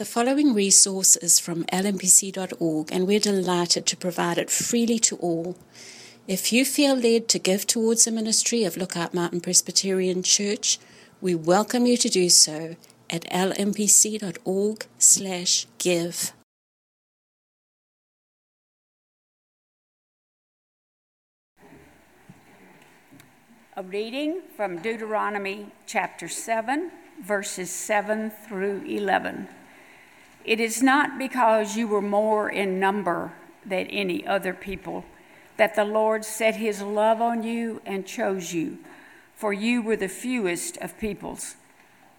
The following resource is from lmpc.org, and we're delighted to provide it freely to all. If you feel led to give towards the ministry of Lookout Mountain Presbyterian Church, we welcome you to do so at lmpc.org/give. A reading from Deuteronomy chapter 7, verses 7 through 11. It is not because you were more in number than any other people that the Lord set his love on you and chose you, for you were the fewest of peoples.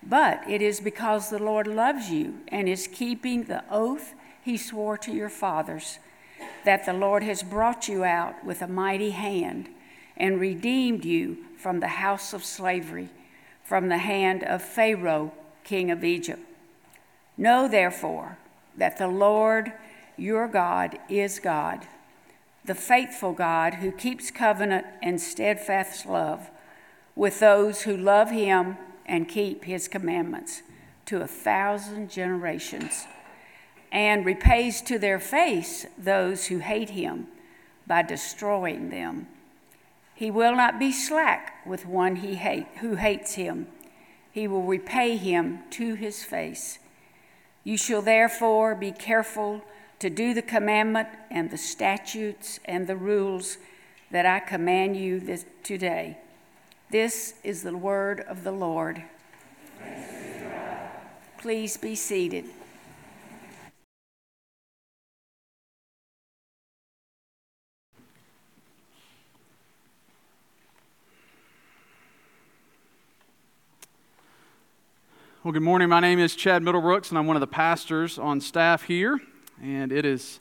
But it is because the Lord loves you and is keeping the oath he swore to your fathers that the Lord has brought you out with a mighty hand and redeemed you from the house of slavery, from the hand of Pharaoh, king of Egypt. Know therefore that the Lord your God is God, the faithful God who keeps covenant and steadfast love with those who love him and keep his commandments to a thousand generations, and repays to their face those who hate him by destroying them. He will not be slack with one he hate, who hates him. He will repay him to his face. You shall therefore be careful to do the commandment and the statutes and the rules that I command you this, today. This is the word of the Lord. Please be seated. Well, good morning. My name is Chad Middlebrooks, and I'm one of the pastors on staff here. And it is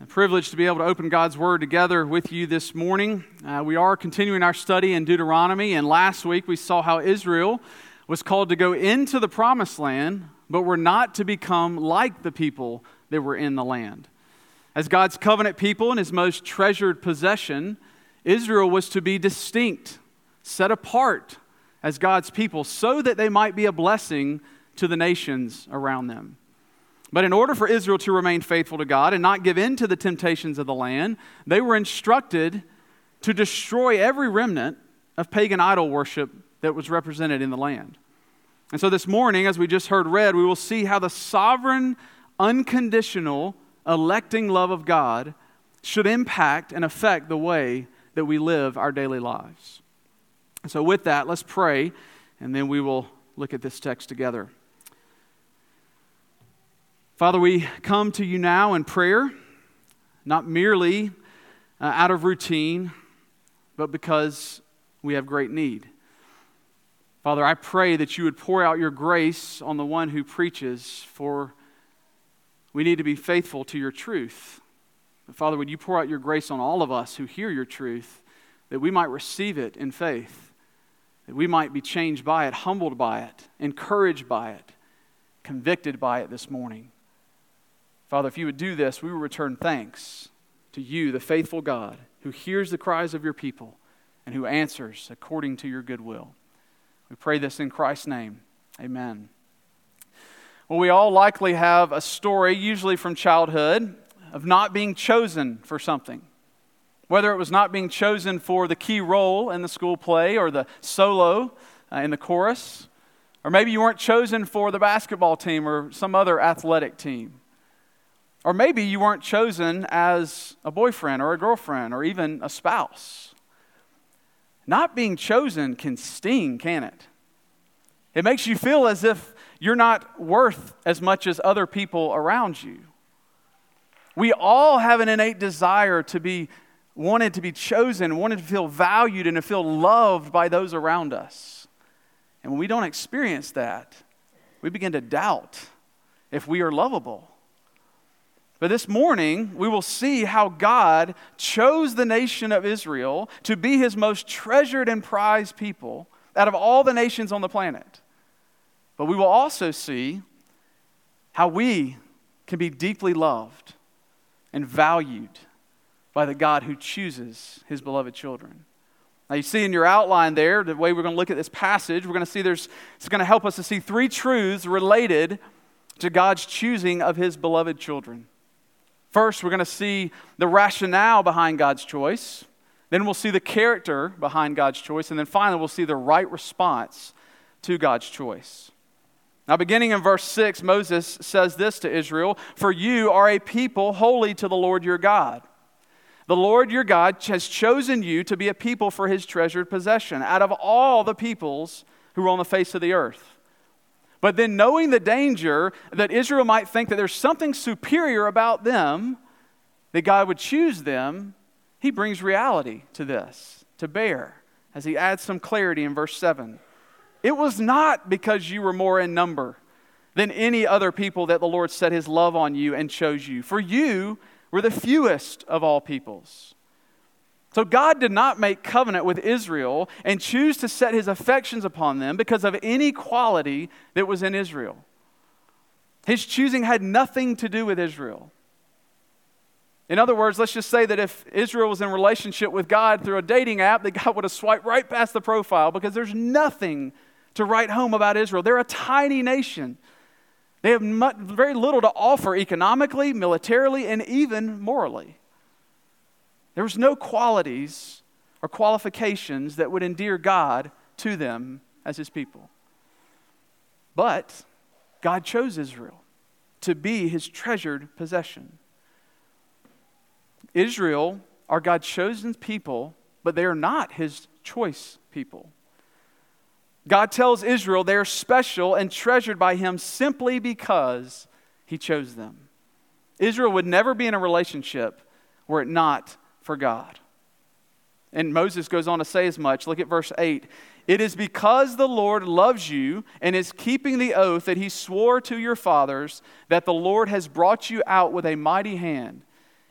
a privilege to be able to open God's Word together with you this morning. Uh, we are continuing our study in Deuteronomy, and last week we saw how Israel was called to go into the promised land, but were not to become like the people that were in the land. As God's covenant people and his most treasured possession, Israel was to be distinct, set apart as God's people so that they might be a blessing to the nations around them. But in order for Israel to remain faithful to God and not give in to the temptations of the land, they were instructed to destroy every remnant of pagan idol worship that was represented in the land. And so this morning, as we just heard read, we will see how the sovereign, unconditional, electing love of God should impact and affect the way that we live our daily lives. So, with that, let's pray, and then we will look at this text together. Father, we come to you now in prayer, not merely uh, out of routine, but because we have great need. Father, I pray that you would pour out your grace on the one who preaches, for we need to be faithful to your truth. Father, would you pour out your grace on all of us who hear your truth, that we might receive it in faith? That we might be changed by it, humbled by it, encouraged by it, convicted by it this morning. Father, if you would do this, we will return thanks to you, the faithful God, who hears the cries of your people and who answers according to your good will. We pray this in Christ's name. Amen. Well, we all likely have a story, usually from childhood, of not being chosen for something. Whether it was not being chosen for the key role in the school play or the solo uh, in the chorus, or maybe you weren't chosen for the basketball team or some other athletic team. Or maybe you weren't chosen as a boyfriend or a girlfriend or even a spouse. Not being chosen can sting, can it? It makes you feel as if you're not worth as much as other people around you. We all have an innate desire to be wanted to be chosen, wanted to feel valued and to feel loved by those around us. And when we don't experience that, we begin to doubt if we are lovable. But this morning, we will see how God chose the nation of Israel to be his most treasured and prized people out of all the nations on the planet. But we will also see how we can be deeply loved and valued by the God who chooses his beloved children. Now, you see in your outline there, the way we're going to look at this passage, we're going to see there's, it's going to help us to see three truths related to God's choosing of his beloved children. First, we're going to see the rationale behind God's choice. Then we'll see the character behind God's choice. And then finally, we'll see the right response to God's choice. Now, beginning in verse 6, Moses says this to Israel For you are a people holy to the Lord your God. The Lord your God has chosen you to be a people for his treasured possession out of all the peoples who are on the face of the earth. But then, knowing the danger that Israel might think that there's something superior about them, that God would choose them, he brings reality to this, to bear, as he adds some clarity in verse 7. It was not because you were more in number than any other people that the Lord set his love on you and chose you. For you were the fewest of all peoples. So God did not make covenant with Israel and choose to set his affections upon them because of any quality that was in Israel. His choosing had nothing to do with Israel. In other words, let's just say that if Israel was in relationship with God through a dating app, that God would have swiped right past the profile because there's nothing to write home about Israel. They're a tiny nation. They have much, very little to offer economically, militarily, and even morally. There was no qualities or qualifications that would endear God to them as his people. But God chose Israel to be his treasured possession. Israel are God's chosen people, but they are not his choice people. God tells Israel they are special and treasured by him simply because he chose them. Israel would never be in a relationship were it not for God. And Moses goes on to say as much. Look at verse 8. It is because the Lord loves you and is keeping the oath that he swore to your fathers that the Lord has brought you out with a mighty hand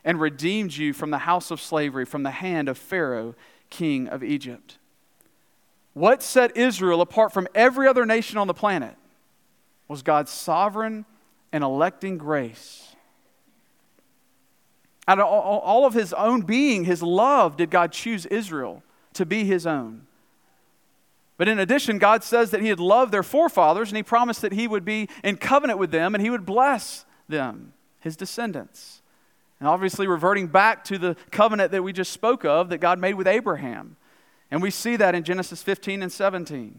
and redeemed you from the house of slavery, from the hand of Pharaoh, king of Egypt. What set Israel apart from every other nation on the planet was God's sovereign and electing grace. Out of all of his own being, his love, did God choose Israel to be his own. But in addition, God says that he had loved their forefathers and he promised that he would be in covenant with them and he would bless them, his descendants. And obviously, reverting back to the covenant that we just spoke of that God made with Abraham. And we see that in Genesis 15 and 17.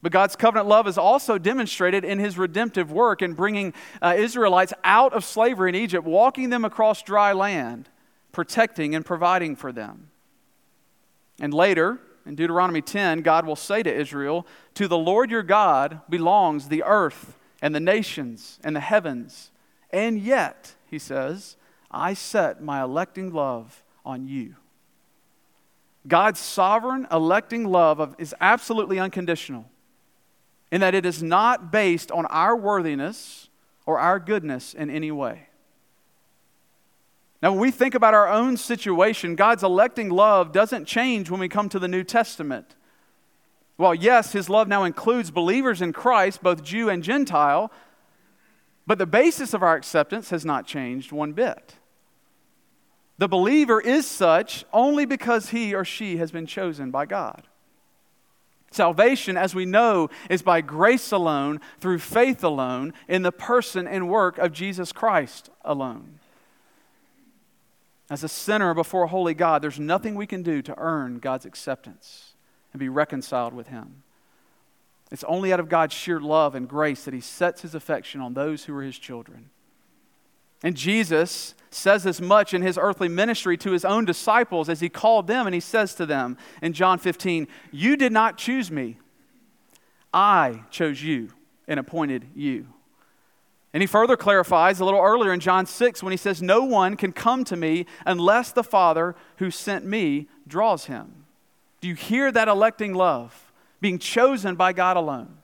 But God's covenant love is also demonstrated in his redemptive work in bringing uh, Israelites out of slavery in Egypt, walking them across dry land, protecting and providing for them. And later, in Deuteronomy 10, God will say to Israel, To the Lord your God belongs the earth and the nations and the heavens. And yet, he says, I set my electing love on you. God's sovereign electing love of, is absolutely unconditional in that it is not based on our worthiness or our goodness in any way. Now, when we think about our own situation, God's electing love doesn't change when we come to the New Testament. Well, yes, his love now includes believers in Christ, both Jew and Gentile, but the basis of our acceptance has not changed one bit. The believer is such only because he or she has been chosen by God. Salvation, as we know, is by grace alone, through faith alone, in the person and work of Jesus Christ alone. As a sinner before a holy God, there's nothing we can do to earn God's acceptance and be reconciled with Him. It's only out of God's sheer love and grace that He sets His affection on those who are His children. And Jesus says as much in his earthly ministry to his own disciples as he called them, and he says to them in John 15, You did not choose me, I chose you and appointed you. And he further clarifies a little earlier in John 6 when he says, No one can come to me unless the Father who sent me draws him. Do you hear that electing love? Being chosen by God alone.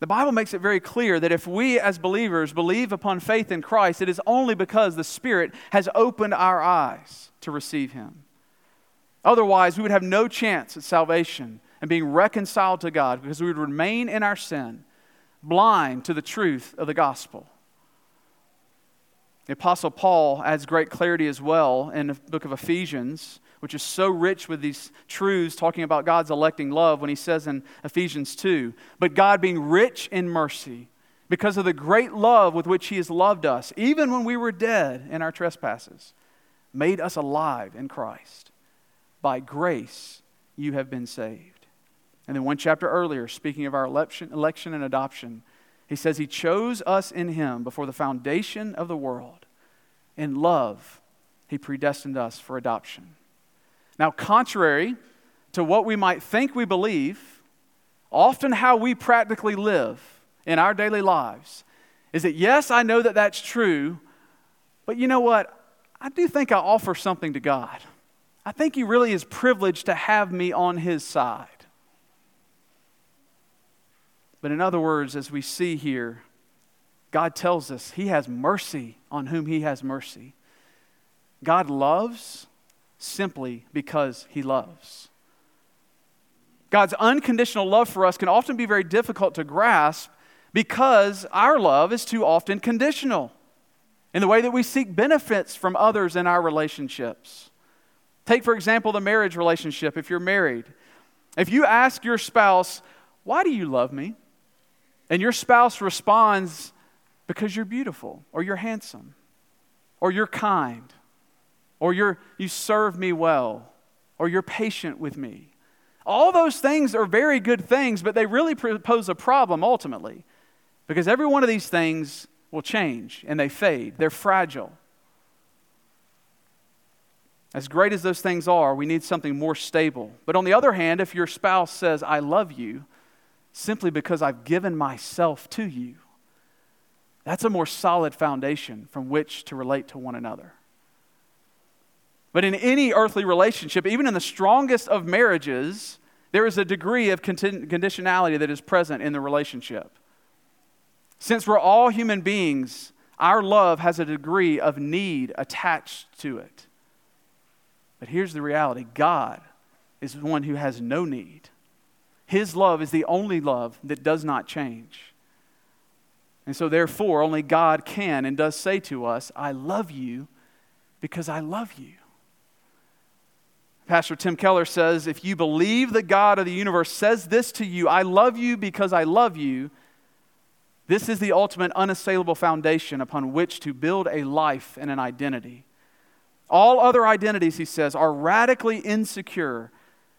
The Bible makes it very clear that if we as believers believe upon faith in Christ, it is only because the Spirit has opened our eyes to receive Him. Otherwise, we would have no chance at salvation and being reconciled to God because we would remain in our sin, blind to the truth of the gospel. The Apostle Paul adds great clarity as well in the book of Ephesians which is so rich with these truths talking about God's electing love when he says in Ephesians 2 But God, being rich in mercy, because of the great love with which He has loved us, even when we were dead in our trespasses, made us alive in Christ. By grace, you have been saved. And then one chapter earlier, speaking of our election, election and adoption, he says, He chose us in Him before the foundation of the world. In love, He predestined us for adoption. Now, contrary to what we might think we believe, often how we practically live in our daily lives is that, yes, I know that that's true, but you know what? I do think I offer something to God. I think He really is privileged to have me on His side. But in other words, as we see here, God tells us He has mercy on whom He has mercy. God loves simply because He loves. God's unconditional love for us can often be very difficult to grasp because our love is too often conditional in the way that we seek benefits from others in our relationships. Take, for example, the marriage relationship if you're married. If you ask your spouse, Why do you love me? and your spouse responds, Because you're beautiful, or you're handsome, or you're kind, or you're, you serve me well, or you're patient with me. All those things are very good things, but they really pose a problem ultimately because every one of these things will change and they fade. They're fragile. As great as those things are, we need something more stable. But on the other hand, if your spouse says, I love you, simply because I've given myself to you, that's a more solid foundation from which to relate to one another. But in any earthly relationship, even in the strongest of marriages, there is a degree of conditionality that is present in the relationship. Since we're all human beings, our love has a degree of need attached to it. But here's the reality God is the one who has no need. His love is the only love that does not change. And so, therefore, only God can and does say to us, I love you because I love you. Pastor Tim Keller says, If you believe the God of the universe says this to you, I love you because I love you, this is the ultimate unassailable foundation upon which to build a life and an identity. All other identities, he says, are radically insecure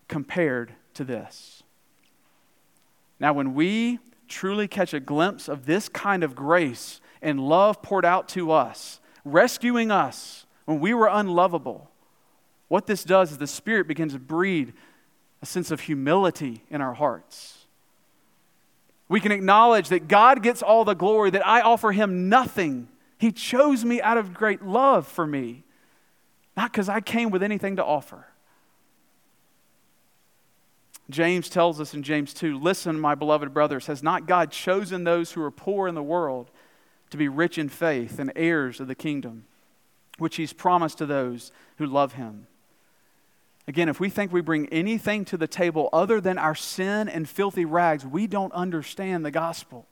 compared to this. Now, when we truly catch a glimpse of this kind of grace and love poured out to us, rescuing us when we were unlovable, what this does is the Spirit begins to breed a sense of humility in our hearts we can acknowledge that God gets all the glory, that I offer him nothing. He chose me out of great love for me, not because I came with anything to offer. James tells us in James 2 Listen, my beloved brothers, has not God chosen those who are poor in the world to be rich in faith and heirs of the kingdom, which he's promised to those who love him? Again, if we think we bring anything to the table other than our sin and filthy rags, we don't understand the gospel.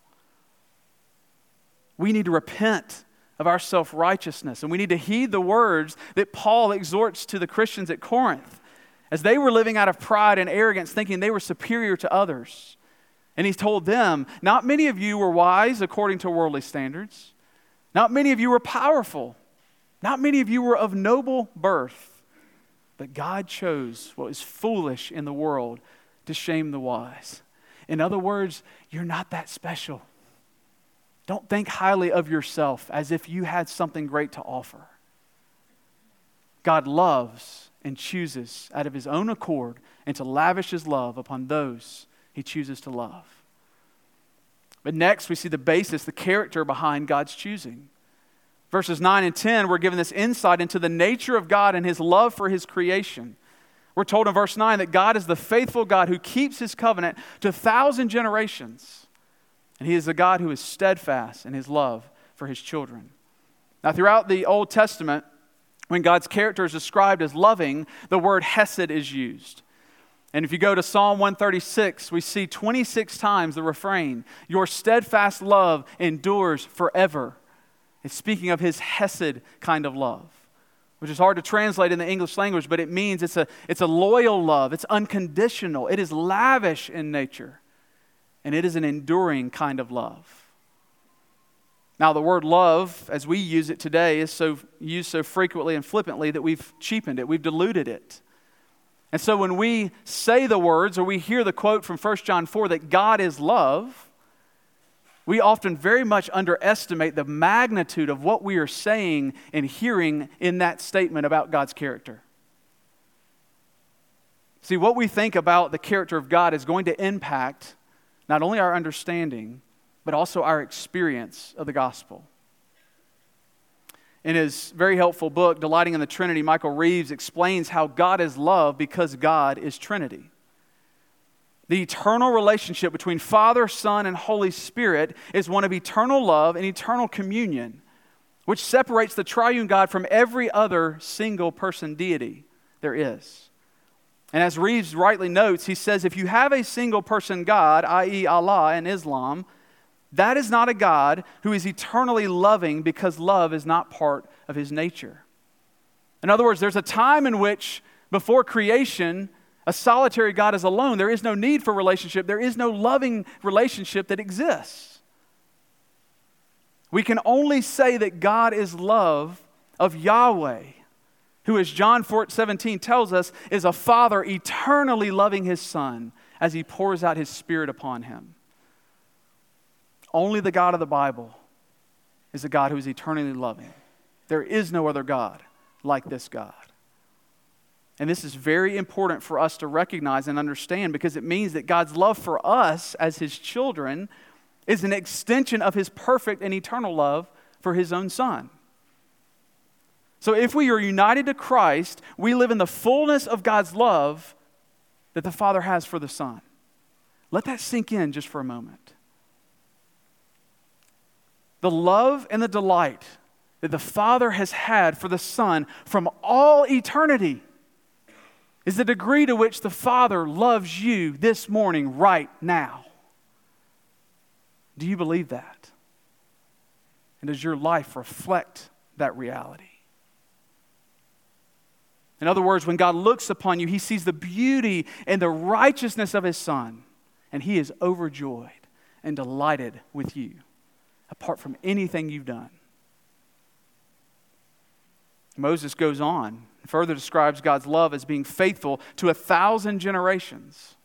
We need to repent of our self righteousness, and we need to heed the words that Paul exhorts to the Christians at Corinth as they were living out of pride and arrogance, thinking they were superior to others. And he told them, Not many of you were wise according to worldly standards, not many of you were powerful, not many of you were of noble birth. But God chose what is foolish in the world to shame the wise. In other words, you're not that special. Don't think highly of yourself as if you had something great to offer. God loves and chooses out of his own accord and to lavish his love upon those he chooses to love. But next, we see the basis, the character behind God's choosing. Verses 9 and 10, we're given this insight into the nature of God and his love for his creation. We're told in verse 9 that God is the faithful God who keeps his covenant to thousand generations. And he is a God who is steadfast in his love for his children. Now, throughout the Old Testament, when God's character is described as loving, the word hesed is used. And if you go to Psalm 136, we see 26 times the refrain Your steadfast love endures forever. It's speaking of his Hesed kind of love, which is hard to translate in the English language, but it means it's a, it's a loyal love, it's unconditional, it is lavish in nature, and it is an enduring kind of love. Now, the word love, as we use it today, is so used so frequently and flippantly that we've cheapened it, we've diluted it. And so when we say the words or we hear the quote from 1 John 4 that God is love, we often very much underestimate the magnitude of what we are saying and hearing in that statement about God's character. See, what we think about the character of God is going to impact not only our understanding, but also our experience of the gospel. In his very helpful book, Delighting in the Trinity, Michael Reeves explains how God is love because God is Trinity. The eternal relationship between Father, Son, and Holy Spirit is one of eternal love and eternal communion, which separates the triune God from every other single person deity there is. And as Reeves rightly notes, he says if you have a single person God, i.e., Allah in Islam, that is not a God who is eternally loving because love is not part of his nature. In other words, there's a time in which, before creation, a solitary God is alone. There is no need for relationship, there is no loving relationship that exists. We can only say that God is love of Yahweh, who, as John 4, 17 tells us, is a father eternally loving his son as he pours out his spirit upon him. Only the God of the Bible is a God who is eternally loving. There is no other God like this God. And this is very important for us to recognize and understand because it means that God's love for us as His children is an extension of His perfect and eternal love for His own Son. So if we are united to Christ, we live in the fullness of God's love that the Father has for the Son. Let that sink in just for a moment the love and the delight that the Father has had for the Son from all eternity is the degree to which the Father loves you this morning, right now. Do you believe that? And does your life reflect that reality? In other words, when God looks upon you, he sees the beauty and the righteousness of his Son, and he is overjoyed and delighted with you apart from anything you've done. Moses goes on further describes God's love as being faithful to a thousand generations.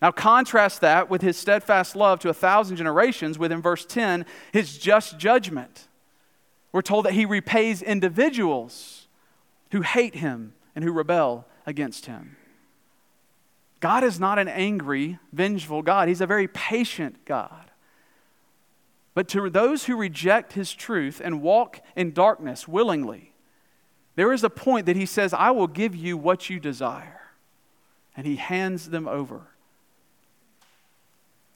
Now, contrast that with his steadfast love to a thousand generations with, in verse 10, his just judgment. We're told that he repays individuals who hate him and who rebel against him. God is not an angry, vengeful God, he's a very patient God. But to those who reject his truth and walk in darkness willingly, there is a point that he says, I will give you what you desire. And he hands them over.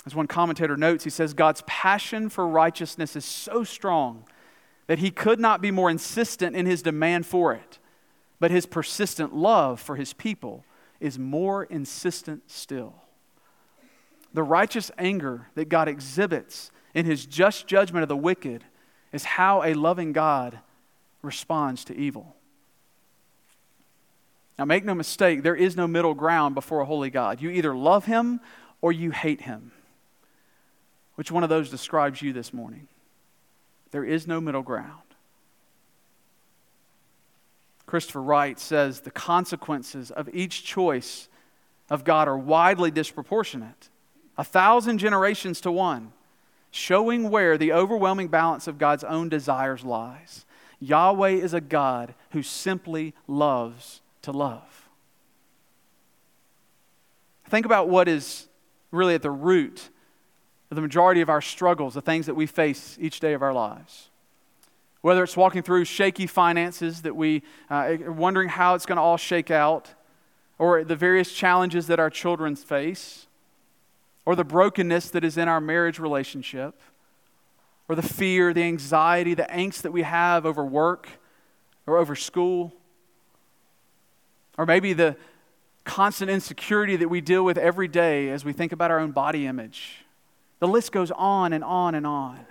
As one commentator notes, he says, God's passion for righteousness is so strong that he could not be more insistent in his demand for it. But his persistent love for his people is more insistent still. The righteous anger that God exhibits in his just judgment of the wicked is how a loving God responds to evil. Now, make no mistake, there is no middle ground before a holy God. You either love him or you hate him. Which one of those describes you this morning? There is no middle ground. Christopher Wright says the consequences of each choice of God are widely disproportionate. A thousand generations to one showing where the overwhelming balance of God's own desires lies. Yahweh is a God who simply loves to love. Think about what is really at the root of the majority of our struggles, the things that we face each day of our lives. Whether it's walking through shaky finances that we uh, are wondering how it's going to all shake out, or the various challenges that our children face, or the brokenness that is in our marriage relationship, or the fear, the anxiety, the angst that we have over work or over school, or maybe the constant insecurity that we deal with every day as we think about our own body image. The list goes on and on and on.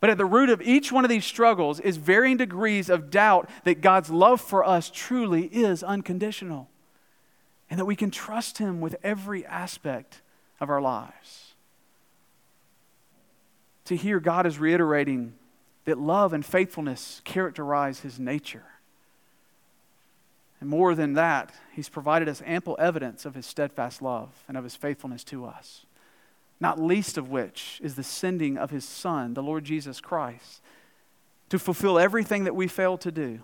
But at the root of each one of these struggles is varying degrees of doubt that God's love for us truly is unconditional and that we can trust Him with every aspect of our lives. To hear God is reiterating that love and faithfulness characterize his nature. And more than that, he's provided us ample evidence of his steadfast love and of his faithfulness to us, not least of which is the sending of his Son, the Lord Jesus Christ, to fulfill everything that we failed to do,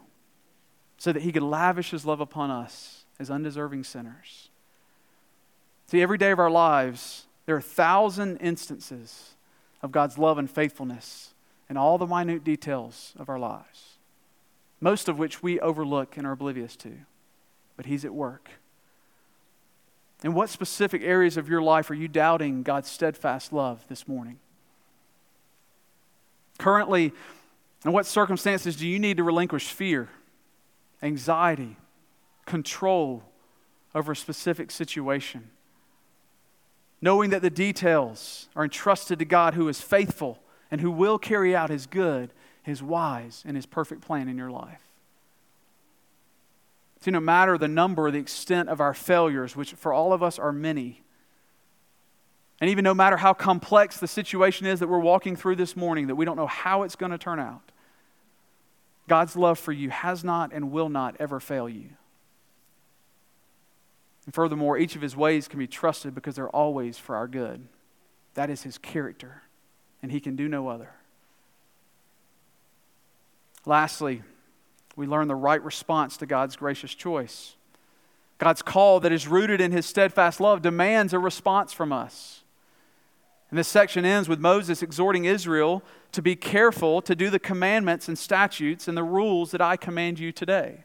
so that he could lavish his love upon us as undeserving sinners. See, every day of our lives, there are a thousand instances of God's love and faithfulness in all the minute details of our lives most of which we overlook and are oblivious to. But He's at work. In what specific areas of your life are you doubting God's steadfast love this morning? Currently, in what circumstances do you need to relinquish fear, anxiety, control over a specific situation? Knowing that the details are entrusted to God who is faithful and who will carry out His good his wise and His perfect plan in your life. See, no matter the number or the extent of our failures, which for all of us are many, and even no matter how complex the situation is that we're walking through this morning, that we don't know how it's going to turn out, God's love for you has not and will not ever fail you. And furthermore, each of his ways can be trusted because they're always for our good. That is his character, and he can do no other. Lastly, we learn the right response to God's gracious choice. God's call that is rooted in his steadfast love demands a response from us. And this section ends with Moses exhorting Israel to be careful to do the commandments and statutes and the rules that I command you today.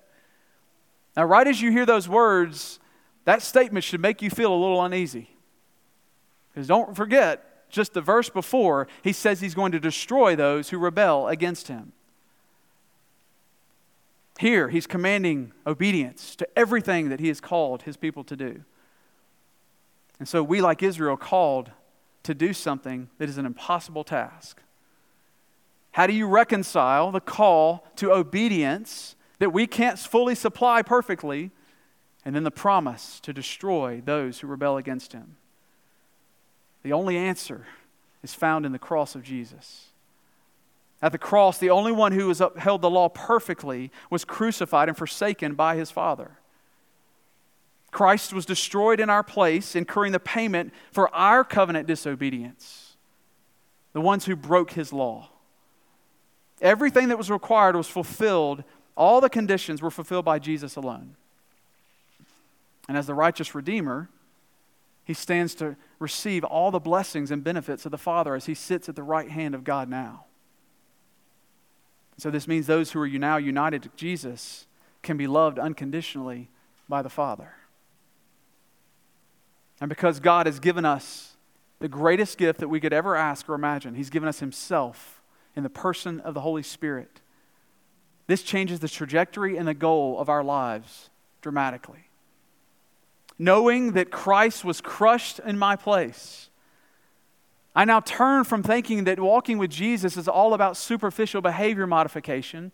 Now, right as you hear those words, that statement should make you feel a little uneasy. Because don't forget, just the verse before, he says he's going to destroy those who rebel against him. Here, he's commanding obedience to everything that he has called his people to do. And so we, like Israel, called to do something that is an impossible task. How do you reconcile the call to obedience that we can't fully supply perfectly, and then the promise to destroy those who rebel against him? The only answer is found in the cross of Jesus. At the cross, the only one who has upheld the law perfectly was crucified and forsaken by his Father. Christ was destroyed in our place, incurring the payment for our covenant disobedience, the ones who broke his law. Everything that was required was fulfilled, all the conditions were fulfilled by Jesus alone. And as the righteous Redeemer, he stands to receive all the blessings and benefits of the Father as he sits at the right hand of God now. So this means those who are now united to Jesus can be loved unconditionally by the Father. And because God has given us the greatest gift that we could ever ask or imagine, He's given us Himself in the person of the Holy Spirit. This changes the trajectory and the goal of our lives dramatically. Knowing that Christ was crushed in my place I now turn from thinking that walking with Jesus is all about superficial behavior modification,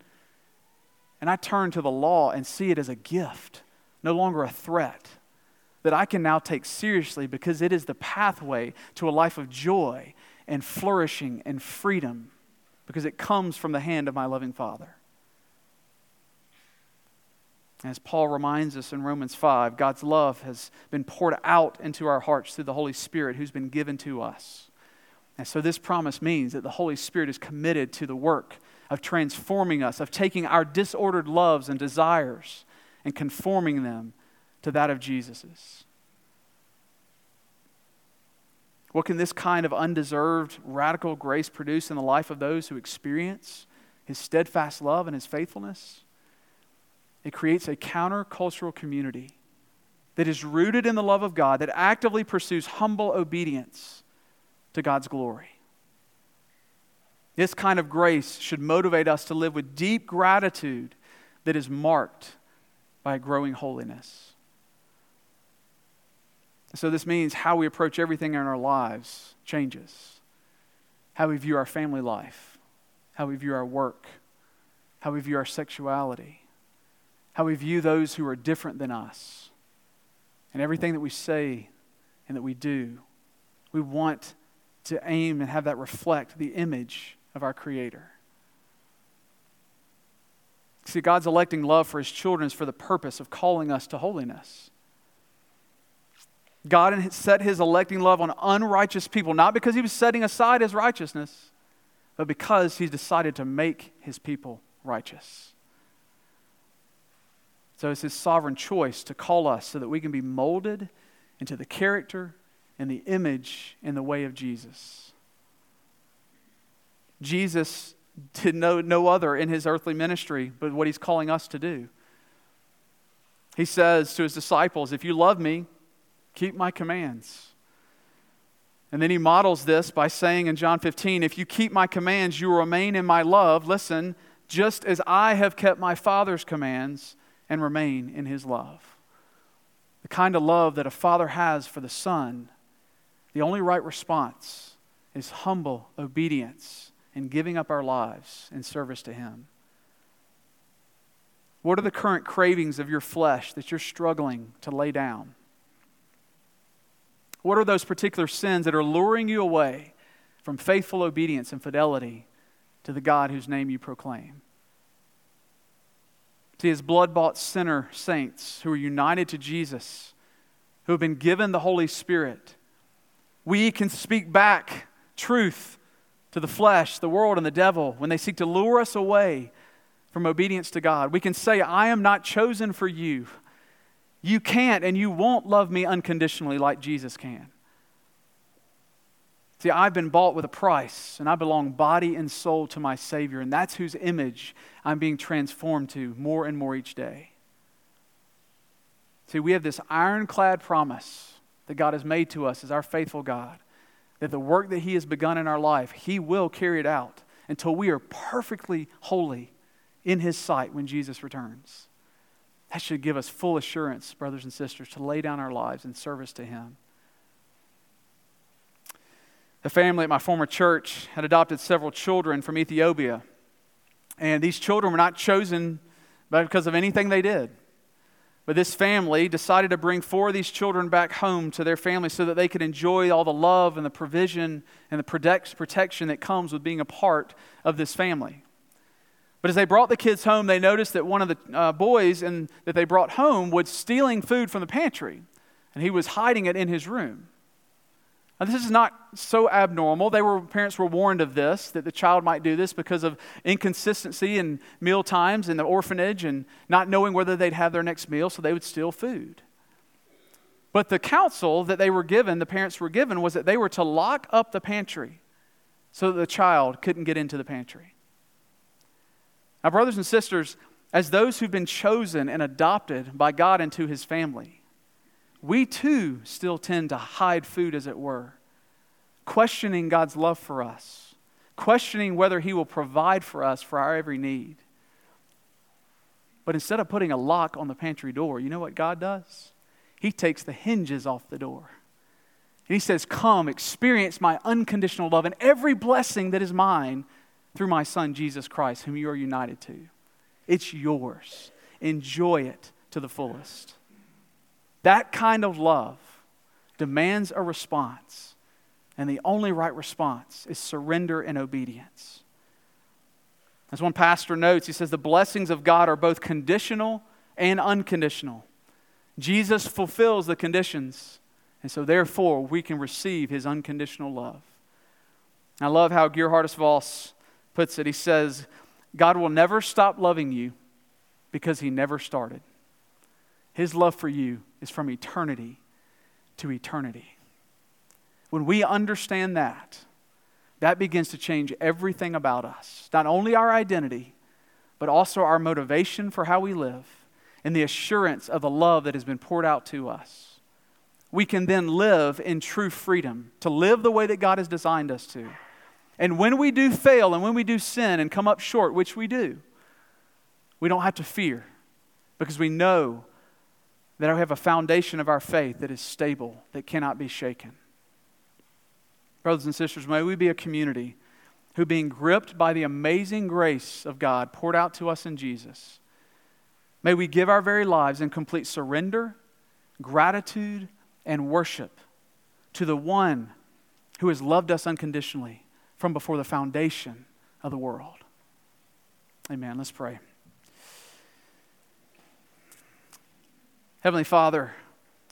and I turn to the law and see it as a gift, no longer a threat, that I can now take seriously because it is the pathway to a life of joy and flourishing and freedom because it comes from the hand of my loving Father. As Paul reminds us in Romans 5, God's love has been poured out into our hearts through the Holy Spirit who's been given to us. And so this promise means that the Holy Spirit is committed to the work of transforming us, of taking our disordered loves and desires and conforming them to that of Jesus's. What can this kind of undeserved radical grace produce in the life of those who experience his steadfast love and his faithfulness? It creates a countercultural community that is rooted in the love of God, that actively pursues humble obedience to God's glory. This kind of grace should motivate us to live with deep gratitude that is marked by a growing holiness. So, this means how we approach everything in our lives changes. How we view our family life, how we view our work, how we view our sexuality, how we view those who are different than us. And everything that we say and that we do, we want to aim and have that reflect the image of our Creator. See, God's electing love for his children is for the purpose of calling us to holiness. God set his electing love on unrighteous people, not because he was setting aside his righteousness, but because he decided to make his people righteous. So it's his sovereign choice to call us so that we can be molded into the character and the image and the way of Jesus. Jesus did no, no other in his earthly ministry but what he's calling us to do. He says to his disciples, If you love me, keep my commands. And then he models this by saying in John 15, If you keep my commands, you remain in my love. Listen, just as I have kept my Father's commands and remain in his love. The kind of love that a father has for the son, the only right response is humble obedience and giving up our lives in service to him. What are the current cravings of your flesh that you're struggling to lay down? What are those particular sins that are luring you away from faithful obedience and fidelity to the God whose name you proclaim? See, as blood bought sinner saints who are united to Jesus, who have been given the Holy Spirit, we can speak back truth to the flesh, the world, and the devil when they seek to lure us away from obedience to God. We can say, I am not chosen for you. You can't and you won't love me unconditionally like Jesus can. See, I've been bought with a price, and I belong body and soul to my Savior, and that's whose image I'm being transformed to more and more each day. See, we have this ironclad promise that God has made to us as our faithful God that the work that He has begun in our life, He will carry it out until we are perfectly holy in His sight when Jesus returns. That should give us full assurance, brothers and sisters, to lay down our lives in service to Him. The family at my former church had adopted several children from Ethiopia. And these children were not chosen because of anything they did. But this family decided to bring four of these children back home to their family so that they could enjoy all the love and the provision and the protect, protection that comes with being a part of this family. But as they brought the kids home, they noticed that one of the uh, boys in, that they brought home was stealing food from the pantry, and he was hiding it in his room. Now, this is not so abnormal. They were, parents were warned of this, that the child might do this because of inconsistency in meal times in the orphanage and not knowing whether they'd have their next meal, so they would steal food. But the counsel that they were given, the parents were given, was that they were to lock up the pantry so that the child couldn't get into the pantry. Now, brothers and sisters, as those who've been chosen and adopted by God into his family, we too still tend to hide food, as it were, questioning God's love for us, questioning whether He will provide for us for our every need. But instead of putting a lock on the pantry door, you know what God does? He takes the hinges off the door. And He says, Come, experience my unconditional love and every blessing that is mine through my Son, Jesus Christ, whom you are united to. It's yours. Enjoy it to the fullest. That kind of love demands a response, and the only right response is surrender and obedience. As one pastor notes, he says the blessings of God are both conditional and unconditional. Jesus fulfills the conditions, and so therefore we can receive his unconditional love. I love how Geerhardus Vos puts it. He says, God will never stop loving you because he never started. His love for you is from eternity to eternity. When we understand that, that begins to change everything about us. Not only our identity, but also our motivation for how we live and the assurance of the love that has been poured out to us. We can then live in true freedom, to live the way that God has designed us to. And when we do fail and when we do sin and come up short, which we do, we don't have to fear because we know that we have a foundation of our faith that is stable, that cannot be shaken. Brothers and sisters, may we be a community who, being gripped by the amazing grace of God poured out to us in Jesus, may we give our very lives in complete surrender, gratitude, and worship to the one who has loved us unconditionally from before the foundation of the world. Amen. Let's pray. Heavenly Father,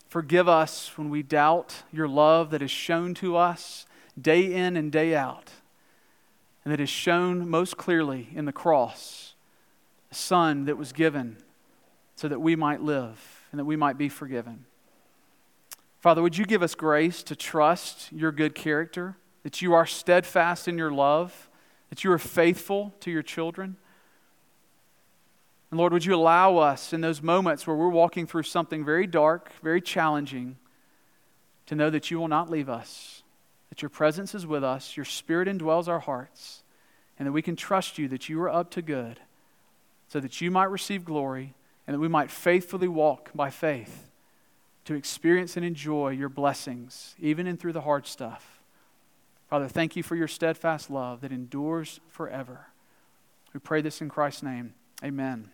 forgive us when we doubt your love that is shown to us day in and day out, and that is shown most clearly in the cross, the Son that was given so that we might live and that we might be forgiven. Father, would you give us grace to trust your good character, that you are steadfast in your love, that you are faithful to your children? And Lord, would you allow us in those moments where we're walking through something very dark, very challenging, to know that you will not leave us, that your presence is with us, your spirit indwells our hearts, and that we can trust you that you are up to good, so that you might receive glory and that we might faithfully walk by faith to experience and enjoy your blessings, even in through the hard stuff. Father, thank you for your steadfast love that endures forever. We pray this in Christ's name. Amen.